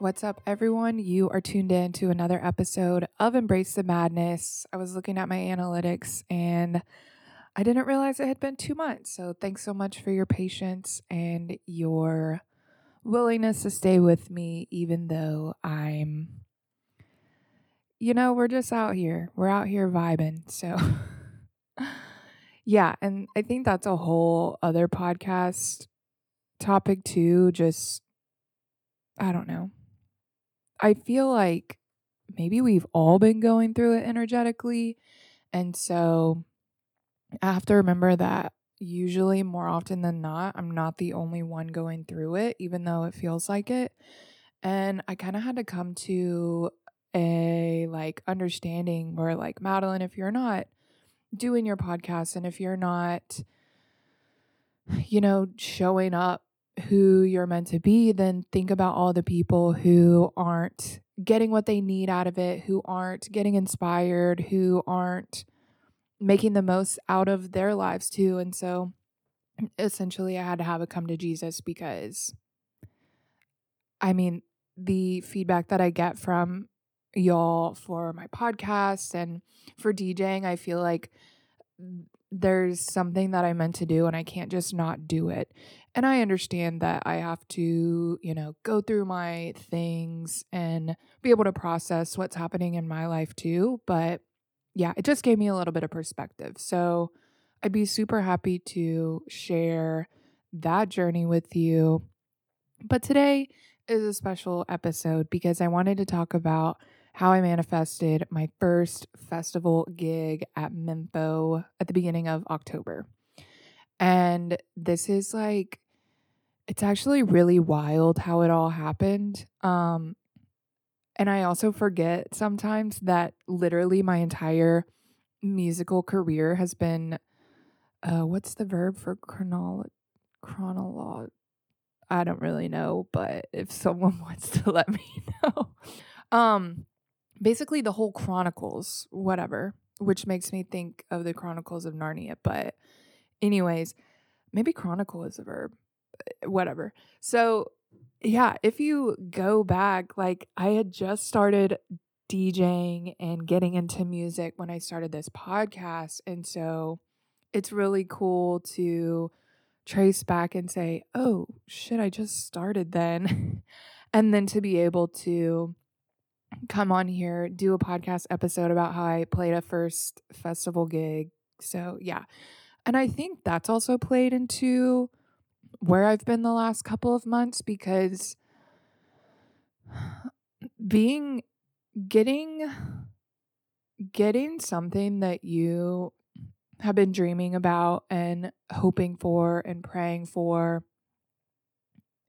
What's up, everyone? You are tuned in to another episode of Embrace the Madness. I was looking at my analytics and I didn't realize it had been two months. So, thanks so much for your patience and your willingness to stay with me, even though I'm, you know, we're just out here. We're out here vibing. So, yeah. And I think that's a whole other podcast topic, too. Just, I don't know. I feel like maybe we've all been going through it energetically. And so I have to remember that usually, more often than not, I'm not the only one going through it, even though it feels like it. And I kind of had to come to a like understanding where, like, Madeline, if you're not doing your podcast and if you're not, you know, showing up who you're meant to be, then think about all the people who aren't getting what they need out of it, who aren't getting inspired, who aren't making the most out of their lives too. And so essentially, I had to have a come to Jesus because I mean, the feedback that I get from y'all for my podcast and for DJing, I feel like there's something that I meant to do and I can't just not do it. And I understand that I have to, you know, go through my things and be able to process what's happening in my life too. But yeah, it just gave me a little bit of perspective. So I'd be super happy to share that journey with you. But today is a special episode because I wanted to talk about how I manifested my first festival gig at Mempho at the beginning of October. And this is like, it's actually really wild how it all happened. Um, and I also forget sometimes that literally my entire musical career has been, uh, what's the verb for chronolo- chronolog? I don't really know, but if someone wants to let me know. Um, basically the whole Chronicles, whatever, which makes me think of the Chronicles of Narnia. But, anyways, maybe Chronicle is a verb, eh, whatever. So, yeah, if you go back, like I had just started DJing and getting into music when I started this podcast. And so it's really cool to trace back and say, oh, shit, I just started then. and then to be able to come on here, do a podcast episode about how I played a first festival gig. So, yeah. And I think that's also played into where I've been the last couple of months because being getting getting something that you have been dreaming about and hoping for and praying for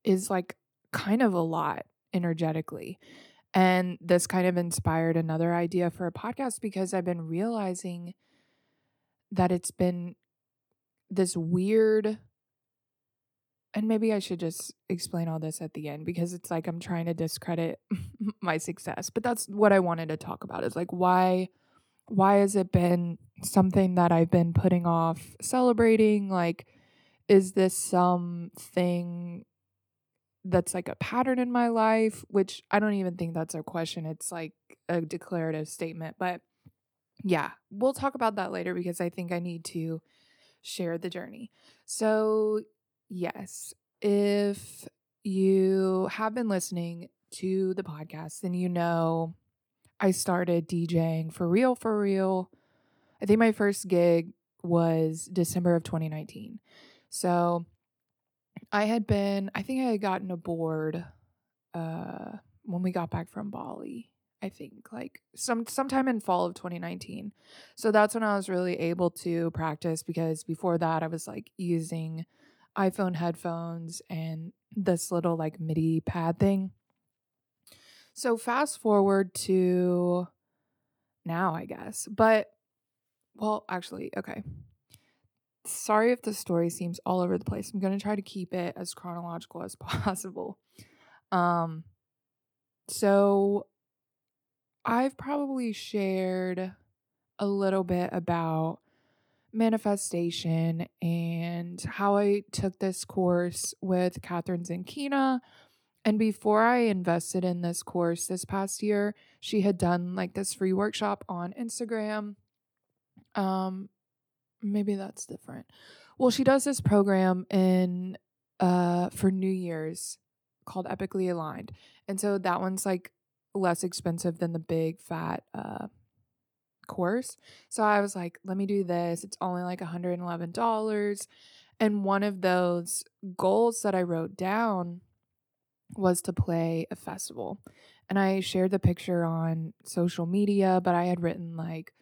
is like kind of a lot energetically. And this kind of inspired another idea for a podcast because I've been realizing that it's been this weird and maybe I should just explain all this at the end because it's like I'm trying to discredit my success. But that's what I wanted to talk about is like why why has it been something that I've been putting off celebrating? Like is this something that's like a pattern in my life, which I don't even think that's a question. It's like a declarative statement. But yeah, we'll talk about that later because I think I need to share the journey. So, yes, if you have been listening to the podcast, then you know I started DJing for real, for real. I think my first gig was December of 2019. So I had been, I think I had gotten aboard uh, when we got back from Bali. I think like some sometime in fall of 2019. So that's when I was really able to practice because before that I was like using iPhone headphones and this little like MIDI pad thing. So fast forward to now, I guess. But well, actually, okay. Sorry if the story seems all over the place. I'm going to try to keep it as chronological as possible. Um so I've probably shared a little bit about manifestation and how I took this course with Kathrin Zenkina. And before I invested in this course this past year, she had done like this free workshop on Instagram. Um maybe that's different. Well, she does this program in uh for New Year's called Epically Aligned. And so that one's like less expensive than the big fat uh course. So I was like, let me do this. It's only like $111. And one of those goals that I wrote down was to play a festival. And I shared the picture on social media, but I had written like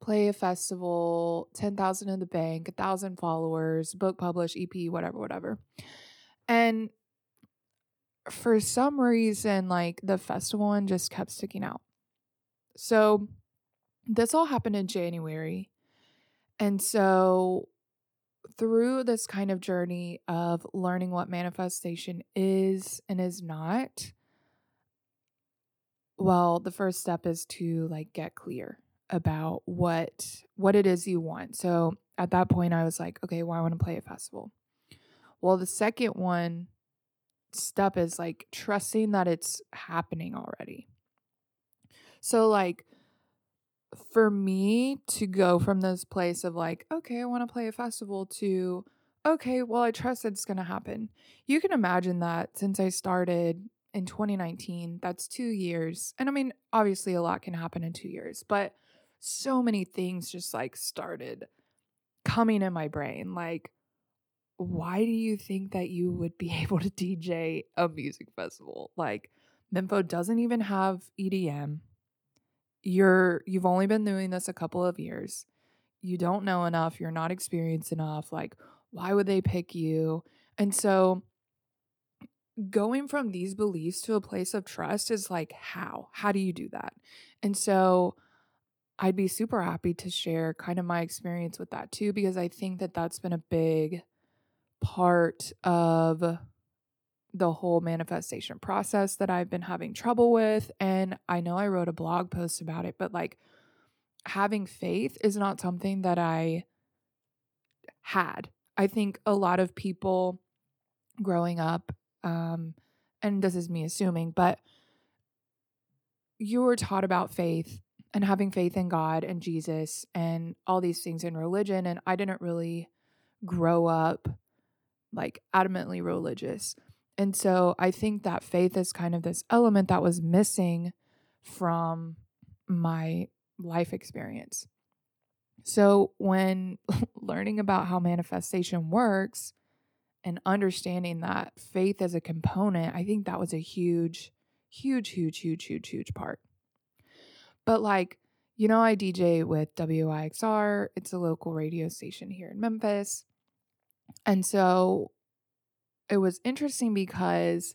play a festival, 10,000 in the bank, 1,000 followers, book publish, EP, whatever, whatever. And for some reason, like the festival one just kept sticking out. So this all happened in January. And so through this kind of journey of learning what manifestation is and is not, well, the first step is to like get clear about what what it is you want. So at that point I was like, okay, well I want to play a festival. Well, the second one step is like trusting that it's happening already. So like for me to go from this place of like, okay, I want to play a festival to, okay, well, I trust it's going to happen. You can imagine that since I started in 2019, that's two years. And I mean, obviously, a lot can happen in two years, but so many things just like started coming in my brain. Like, why do you think that you would be able to DJ a music festival? Like, Mempho doesn't even have EDM you're you've only been doing this a couple of years. You don't know enough, you're not experienced enough. Like, why would they pick you? And so going from these beliefs to a place of trust is like how? How do you do that? And so I'd be super happy to share kind of my experience with that too because I think that that's been a big part of the whole manifestation process that I've been having trouble with. And I know I wrote a blog post about it, but like having faith is not something that I had. I think a lot of people growing up, um, and this is me assuming, but you were taught about faith and having faith in God and Jesus and all these things in religion. And I didn't really grow up like adamantly religious. And so I think that faith is kind of this element that was missing from my life experience. So when learning about how manifestation works and understanding that faith as a component, I think that was a huge, huge, huge, huge, huge, huge part. But like, you know, I DJ with WYXR, it's a local radio station here in Memphis. And so it was interesting because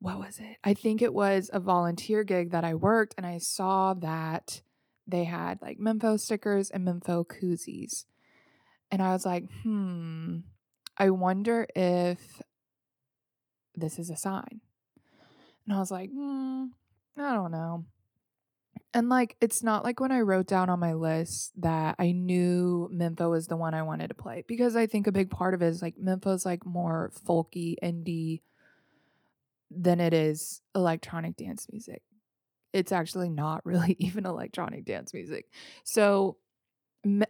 what was it? I think it was a volunteer gig that I worked and I saw that they had like Mempho stickers and Mempho koozies. And I was like, hmm, I wonder if this is a sign. And I was like, hmm, I don't know. And like, it's not like when I wrote down on my list that I knew Mempho was the one I wanted to play because I think a big part of it is like Mempho's like more folky, indie than it is electronic dance music. It's actually not really even electronic dance music. So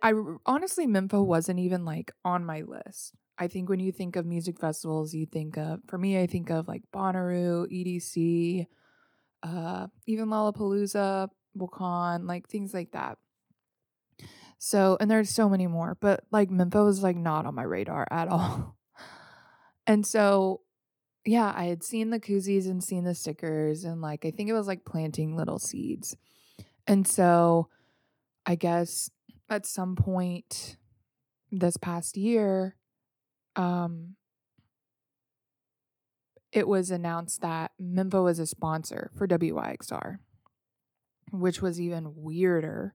I honestly, Mempho wasn't even like on my list. I think when you think of music festivals, you think of, for me, I think of like Bonnaroo, EDC, uh, even Lollapalooza, Wakaan, like things like that. So, and there's so many more, but like Mempho is like not on my radar at all. and so, yeah, I had seen the koozies and seen the stickers, and like I think it was like planting little seeds. And so, I guess at some point this past year, um, it was announced that Mempho was a sponsor for WYXR which was even weirder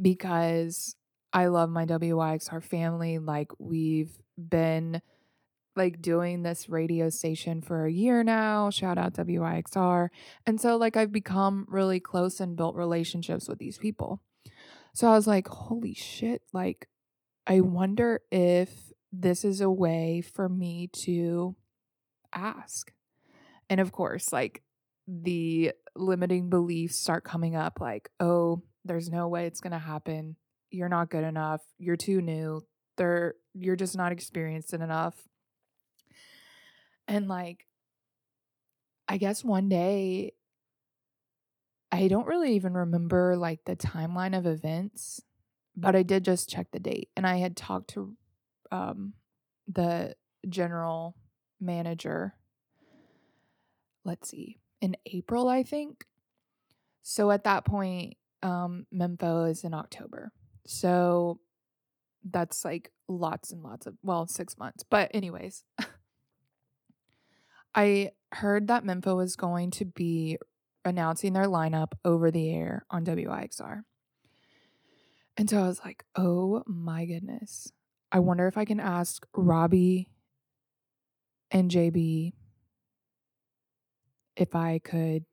because I love my WYXR family. Like, we've been like doing this radio station for a year now. Shout out WYXR. And so, like, I've become really close and built relationships with these people. So I was like, holy shit. Like, I wonder if this is a way for me to ask. And of course, like the limiting beliefs start coming up like, oh, there's no way it's going to happen. You're not good enough. You're too new. They're you're just not experienced enough. And like I guess one day I don't really even remember like the timeline of events, but I did just check the date and I had talked to um the general manager let's see in April I think. So at that point um Mempho is in October. So that's like lots and lots of well 6 months. But anyways, I heard that Mempho was going to be announcing their lineup over the air on WYXR. And so I was like, oh my goodness. I wonder if I can ask Robbie and JB if I could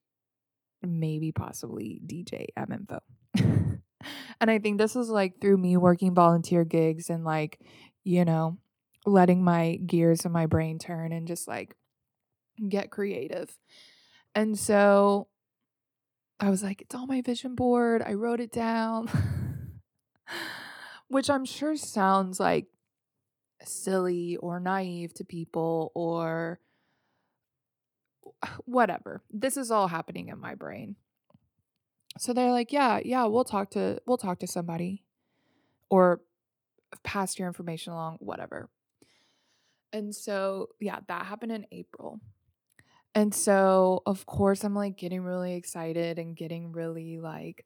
maybe possibly DJ at Mempho. and I think this is like through me working volunteer gigs and like, you know, letting my gears and my brain turn and just like get creative. And so I was like, it's on my vision board. I wrote it down, which I'm sure sounds like silly or naive to people or whatever. This is all happening in my brain. So they're like, "Yeah, yeah, we'll talk to we'll talk to somebody or pass your information along, whatever." And so, yeah, that happened in April. And so, of course, I'm like getting really excited and getting really like,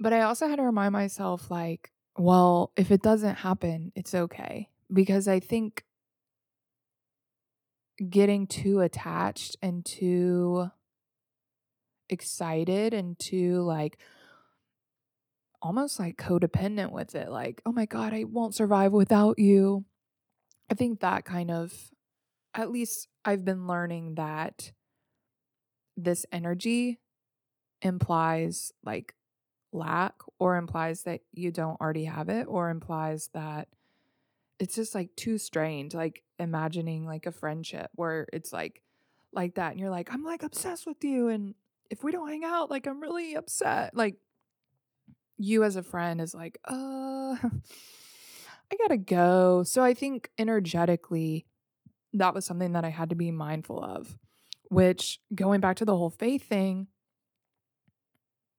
but I also had to remind myself, like, well, if it doesn't happen, it's okay. Because I think getting too attached and too excited and too like almost like codependent with it, like, oh my God, I won't survive without you. I think that kind of, at least I've been learning that this energy implies like lack or implies that you don't already have it or implies that it's just like too strained like imagining like a friendship where it's like like that and you're like I'm like obsessed with you and if we don't hang out like I'm really upset like you as a friend is like uh I gotta go. So I think energetically, that was something that I had to be mindful of. Which, going back to the whole faith thing,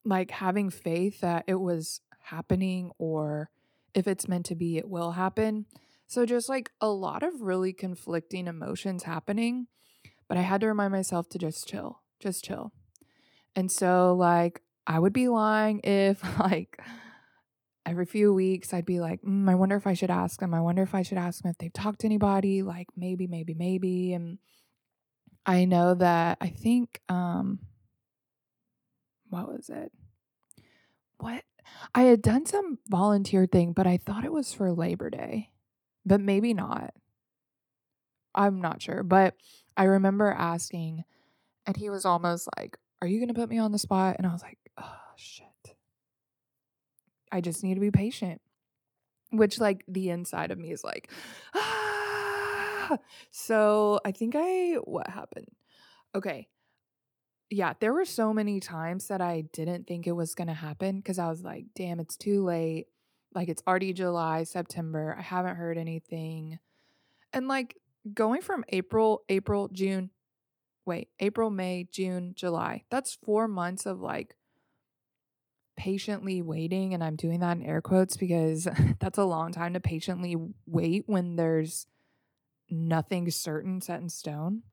like having faith that it was happening or if it's meant to be, it will happen. So, just like a lot of really conflicting emotions happening. But I had to remind myself to just chill, just chill. And so, like, I would be lying if, like, every few weeks I'd be like, mm, I wonder if I should ask them. I wonder if I should ask them if they've talked to anybody, like maybe, maybe, maybe. And I know that I think um what was it? What I had done some volunteer thing, but I thought it was for Labor Day. But maybe not. I'm not sure. But I remember asking and he was almost like, Are you gonna put me on the spot? And I was like, Oh shit. I just need to be patient. Which, like, the inside of me is like, ah. So I think I, what happened? Okay. Yeah, there were so many times that I didn't think it was going to happen because I was like, damn, it's too late. Like, it's already July, September. I haven't heard anything. And like going from April, April, June, wait, April, May, June, July, that's four months of like patiently waiting, and I'm doing that in air quotes because that's a long time to patiently wait when there's nothing certain set in stone.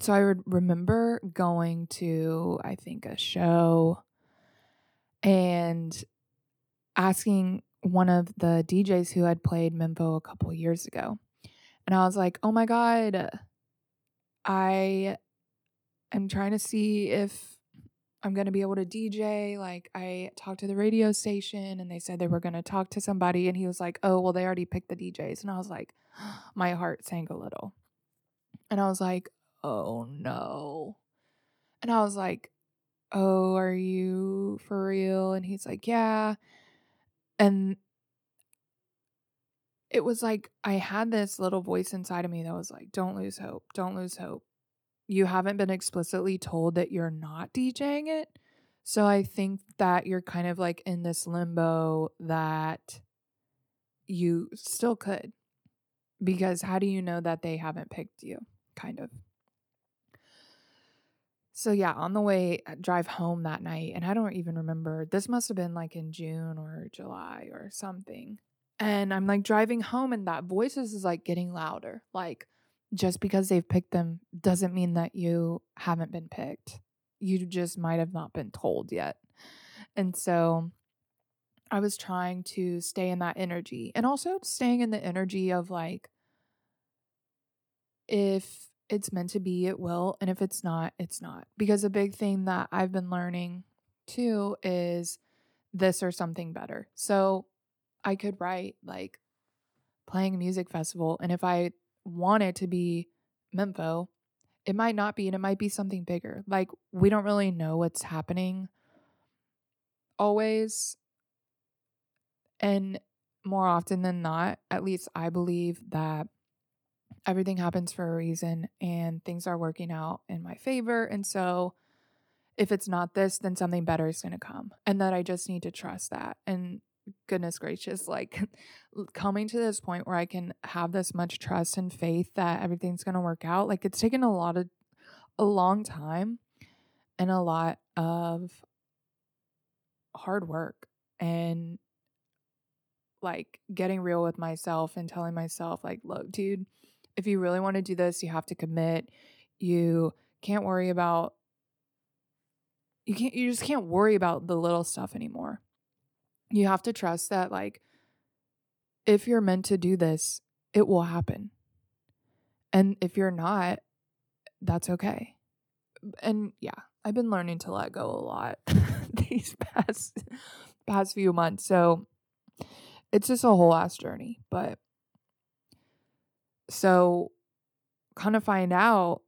So I would remember going to, I think, a show and asking one of the DJs who had played Mempho a couple years ago. And I was like, oh my God, I am trying to see if I'm going to be able to DJ. Like, I talked to the radio station and they said they were going to talk to somebody. And he was like, oh, well, they already picked the DJs. And I was like, my heart sank a little. And I was like, oh no. And I was like, oh, are you for real? And he's like, yeah. And it was like I had this little voice inside of me that was like, don't lose hope. Don't lose hope. You haven't been explicitly told that you're not DJing it. So I think that you're kind of like in this limbo that you still could. Because how do you know that they haven't picked you? Kind of. So yeah, on the way uh, drive home that night, and I don't even remember. This must have been like in June or July or something. And I'm like driving home, and that voices is like getting louder. Like just because they've picked them doesn't mean that you haven't been picked. You just might have not been told yet. And so I was trying to stay in that energy and also staying in the energy of like, if it's meant to be, it will. And if it's not, it's not. Because a big thing that I've been learning too is this or something better. So I could write like playing a music festival. And if I want it to be Mempho, it might not be, and it might be something bigger. Like we don't really know what's happening always. And more often than not, at least I believe that everything happens for a reason and things are working out in my favor. And so if it's not this, then something better is going to come. And that I just need to trust that. And goodness gracious, like coming to this point where I can have this much trust and faith that everything's going to work out. Like it's taken a lot of, a long time and a lot of hard work and like getting real with myself and telling myself, like, look, dude, if you really want to do this, you have to commit. You can't worry about you can't you just can't worry about the little stuff anymore. You have to trust that like if you're meant to do this, it will happen. And if you're not, that's okay. And yeah, I've been learning to let go a lot these past past few months. So it's just a whole ass journey, but so, kind of find out,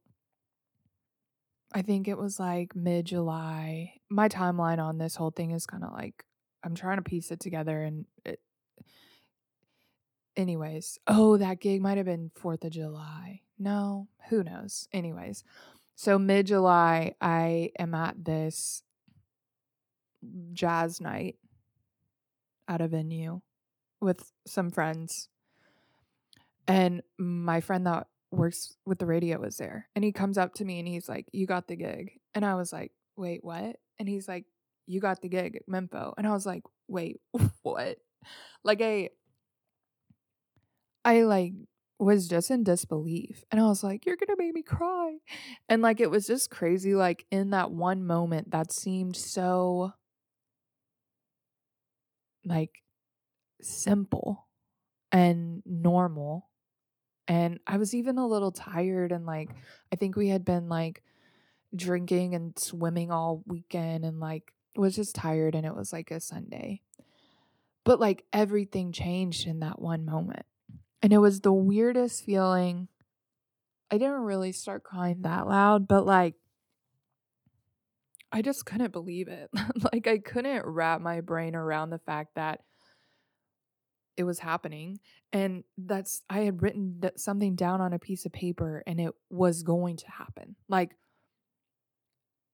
I think it was like mid July. My timeline on this whole thing is kind of like I'm trying to piece it together and it, anyways, oh, that gig might have been 4th of July. No, who knows? Anyways, so mid July, I am at this jazz night at a venue with some friends. And my friend that works with the radio was there. And he comes up to me and he's like, You got the gig. And I was like, Wait, what? And he's like, You got the gig at Mempho. And I was like, Wait, what? Like I I like was just in disbelief. And I was like, You're gonna make me cry. And like it was just crazy, like in that one moment that seemed so like simple and normal and I was even a little tired and like I think we had been like drinking and swimming all weekend and like was just tired and it was like a Sunday. But like everything changed in that one moment. And it was the weirdest feeling. I didn't really start crying that loud, but like I just couldn't believe it. like I couldn't wrap my brain around the fact that it was happening and that's i had written something down on a piece of paper and it was going to happen. Like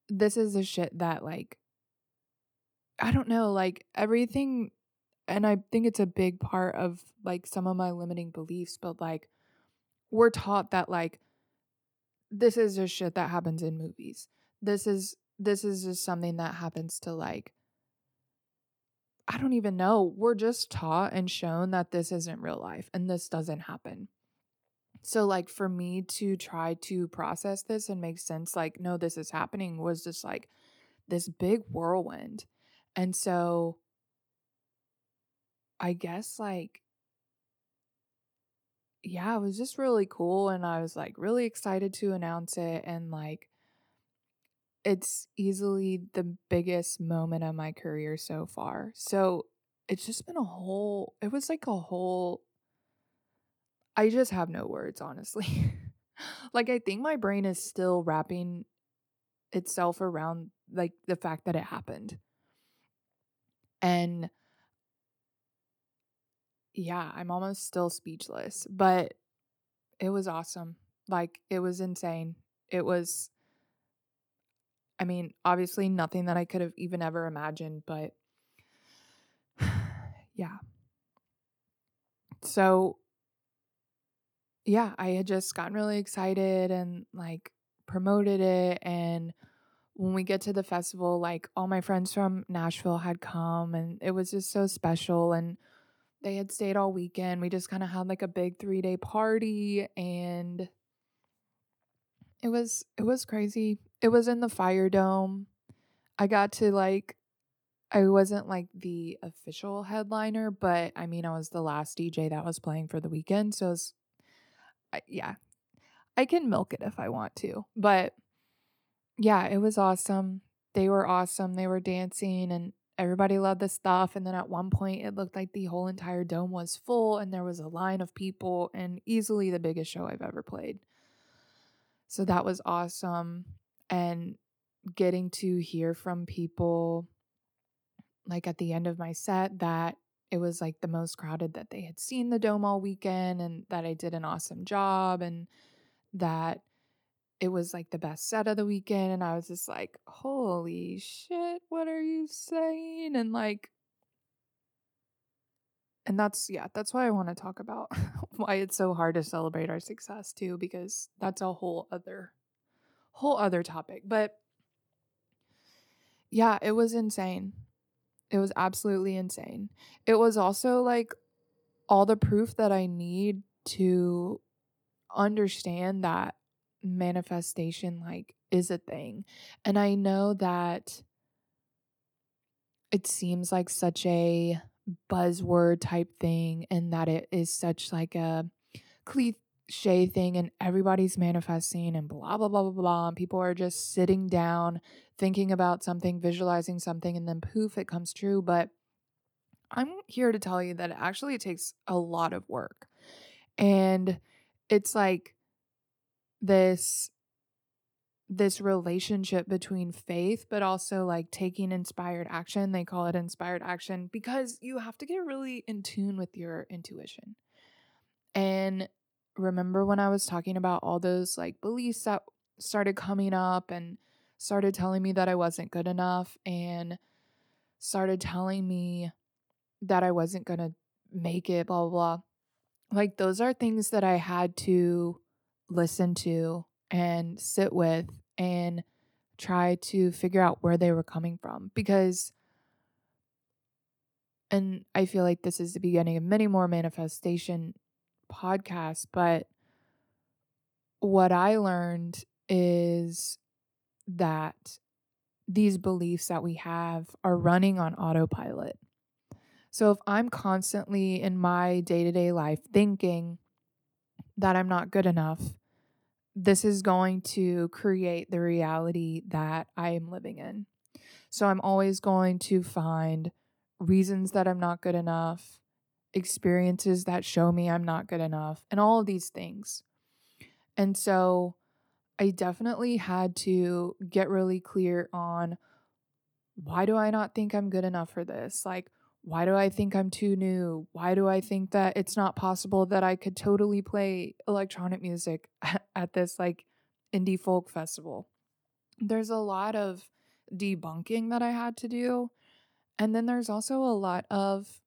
this is a shit that like i don't know like everything and i think it's a big part of like some of my limiting beliefs but like we're taught that like this is just shit that happens in movies. This is this is just something that happens to like I don't even know. We're just taught and shown that this isn't real life and this doesn't happen. So, like, for me to try to process this and make sense, like, no, this is happening was just like this big whirlwind. And so, I guess, like, yeah, it was just really cool. And I was like really excited to announce it. And like, it's easily the biggest moment of my career so far. So it's just been a whole, it was like a whole, I just have no words, honestly. like, I think my brain is still wrapping itself around like the fact that it happened. And yeah, I'm almost still speechless, but it was awesome. Like, it was insane. It was, I mean, obviously nothing that I could have even ever imagined, but yeah. So, yeah, I had just gotten really excited and like promoted it. And when we get to the festival, like all my friends from Nashville had come and it was just so special. And they had stayed all weekend. We just kind of had like a big three day party and it was it was crazy. It was in the fire dome. I got to like I wasn't like the official headliner, but I mean I was the last DJ that was playing for the weekend. So was, I, yeah. I can milk it if I want to. But yeah, it was awesome. They were awesome. They were dancing and everybody loved the stuff. And then at one point, it looked like the whole entire dome was full and there was a line of people and easily the biggest show I've ever played. So that was awesome. And getting to hear from people like at the end of my set that it was like the most crowded that they had seen the dome all weekend and that I did an awesome job and that it was like the best set of the weekend and I was just like, "Holy shit, what are you saying?" and like and that's yeah, that's why I want to talk about why it's so hard to celebrate our success too because that's a whole other whole other topic. But yeah, it was insane. It was absolutely insane. It was also like all the proof that I need to understand that manifestation like is a thing. And I know that it seems like such a buzzword type thing and that it is such like a cliche thing and everybody's manifesting and blah blah blah blah blah and people are just sitting down thinking about something visualizing something and then poof it comes true. But i'm here to tell you that actually it takes a lot of work. And it's like this this relationship between faith but also like taking inspired action. They call it inspired action because you have to get really in tune with your intuition. And remember when i was talking about all those like beliefs that started coming up and started telling me that i wasn't good enough and started telling me that i wasn't going to make it blah blah blah. Like those are things that i had to listen to and sit with and try to figure out where they were coming from because and I feel like this is the beginning of many more manifestation podcasts, but what I learned is that these beliefs that we have are running on autopilot. So if I'm constantly in my day to day life thinking that I'm not good enough, this is going to create the reality that I am living in. So I'm always going to find reasons that I'm not good enough, experiences that show me I'm not good enough, and all of these things. And so I definitely had to get really clear on why do I not think I'm good enough for this? Like, why do I think I'm too new? Why do I think that it's not possible that I could totally play electronic music at this like indie folk festival? There's a lot of debunking that I had to do. And then there's also a lot of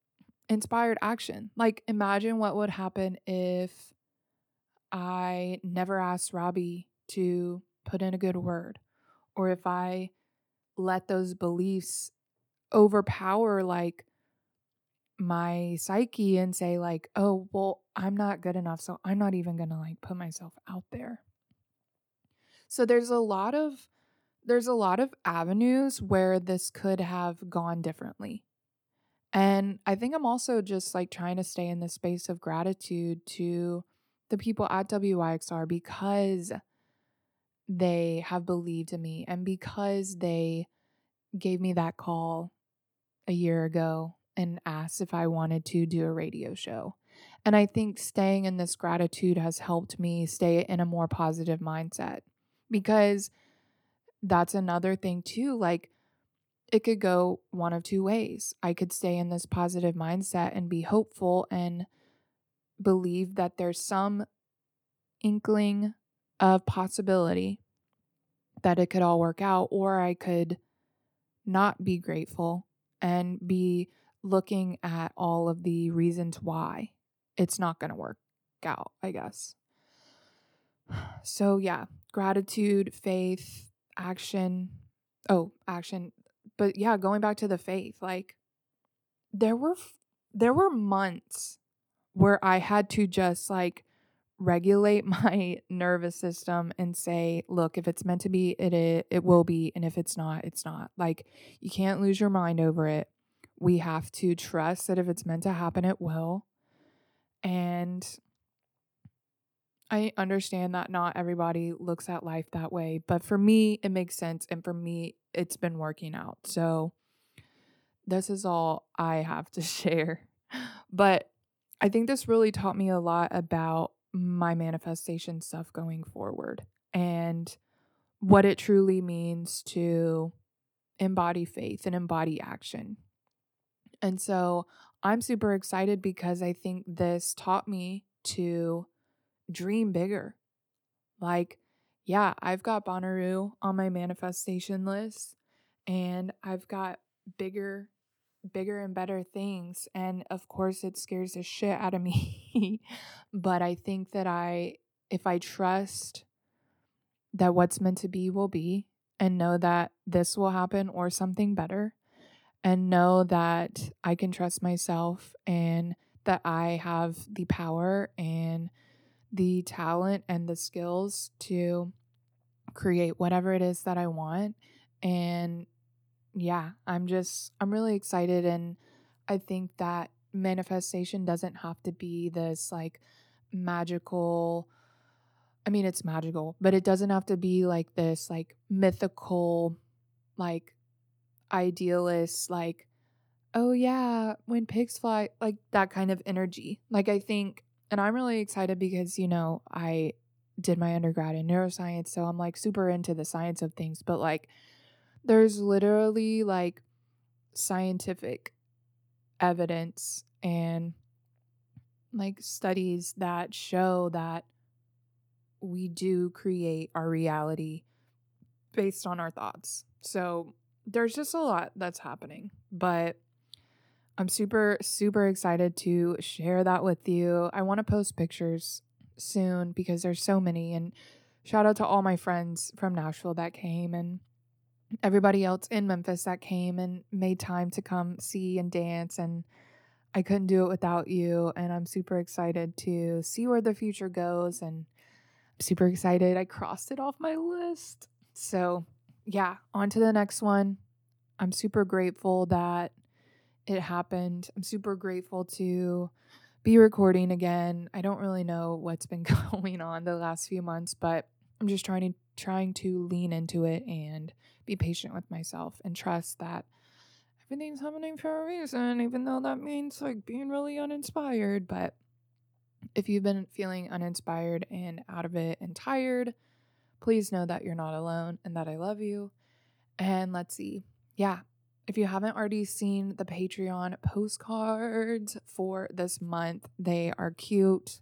inspired action. Like, imagine what would happen if I never asked Robbie to put in a good word, or if I let those beliefs overpower, like, my psyche and say like, "Oh, well, I'm not good enough, so I'm not even going to like put myself out there." So there's a lot of there's a lot of avenues where this could have gone differently. And I think I'm also just like trying to stay in the space of gratitude to the people at WYXR because they have believed in me and because they gave me that call a year ago and asked if I wanted to do a radio show. And I think staying in this gratitude has helped me stay in a more positive mindset because that's another thing too. Like, it could go one of two ways. I could stay in this positive mindset and be hopeful and believe that there's some inkling of possibility that it could all work out, or I could not be grateful and be looking at all of the reasons why it's not going to work out, I guess. So, yeah, gratitude, faith, action. Oh, action. But yeah, going back to the faith, like there were there were months where I had to just like regulate my nervous system and say, look, if it's meant to be, it it, it will be, and if it's not, it's not. Like you can't lose your mind over it. We have to trust that if it's meant to happen, it will. And I understand that not everybody looks at life that way, but for me, it makes sense. And for me, it's been working out. So, this is all I have to share. But I think this really taught me a lot about my manifestation stuff going forward and what it truly means to embody faith and embody action. And so I'm super excited because I think this taught me to dream bigger. Like, yeah, I've got Bonnaroo on my manifestation list and I've got bigger bigger and better things and of course it scares the shit out of me but i think that i if i trust that what's meant to be will be and know that this will happen or something better and know that i can trust myself and that i have the power and the talent and the skills to create whatever it is that I want. And yeah, I'm just, I'm really excited. And I think that manifestation doesn't have to be this like magical. I mean, it's magical, but it doesn't have to be like this, like mythical, like idealist, like, oh yeah, when pigs fly, like that kind of energy. Like, I think and I'm really excited because, you know, I did my undergrad in neuroscience. So I'm like super into the science of things. But like, there's literally like scientific evidence and like studies that show that we do create our reality based on our thoughts. So there's just a lot that's happening. But I'm super, super excited to share that with you. I want to post pictures soon because there's so many. And shout out to all my friends from Nashville that came and everybody else in Memphis that came and made time to come see and dance. And I couldn't do it without you. And I'm super excited to see where the future goes. And I'm super excited. I crossed it off my list. So, yeah, on to the next one. I'm super grateful that it happened. I'm super grateful to be recording again. I don't really know what's been going on the last few months, but I'm just trying to trying to lean into it and be patient with myself and trust that everything's happening for a reason, even though that means like being really uninspired. But if you've been feeling uninspired and out of it and tired, please know that you're not alone and that I love you. And let's see. Yeah, if you haven't already seen the Patreon postcards for this month, they are cute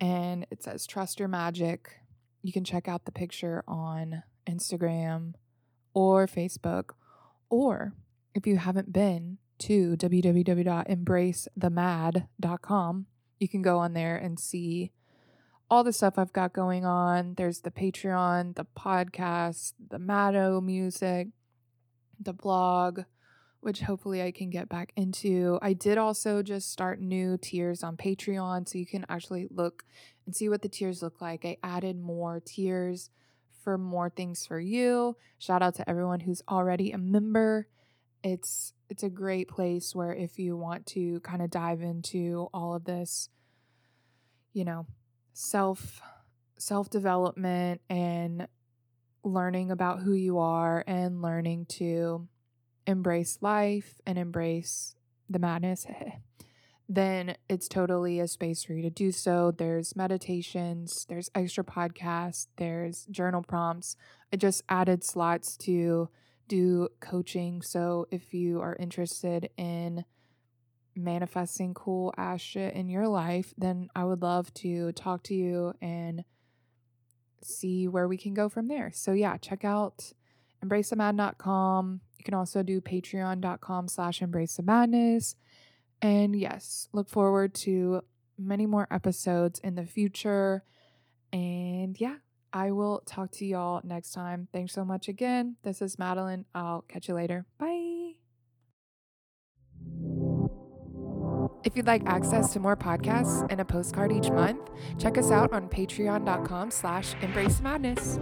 and it says Trust Your Magic. You can check out the picture on Instagram or Facebook. Or if you haven't been to www.embracethemad.com, you can go on there and see all the stuff I've got going on. There's the Patreon, the podcast, the Maddo music the blog, which hopefully I can get back into. I did also just start new tiers on Patreon, so you can actually look and see what the tiers look like. I added more tiers for more things for you. Shout out to everyone who's already a member. It's it's a great place where if you want to kind of dive into all of this, you know, self self development and learning about who you are and learning to embrace life and embrace the madness, then it's totally a space for you to do so. There's meditations, there's extra podcasts, there's journal prompts. I just added slots to do coaching. So if you are interested in manifesting cool ass shit in your life, then I would love to talk to you and see where we can go from there. So yeah, check out embracethemadness.com. You can also do patreon.com slash embrace the madness. And yes, look forward to many more episodes in the future. And yeah, I will talk to y'all next time. Thanks so much again. This is Madeline. I'll catch you later. Bye. If you'd like access to more podcasts and a postcard each month, check us out on patreon.com slash embrace madness.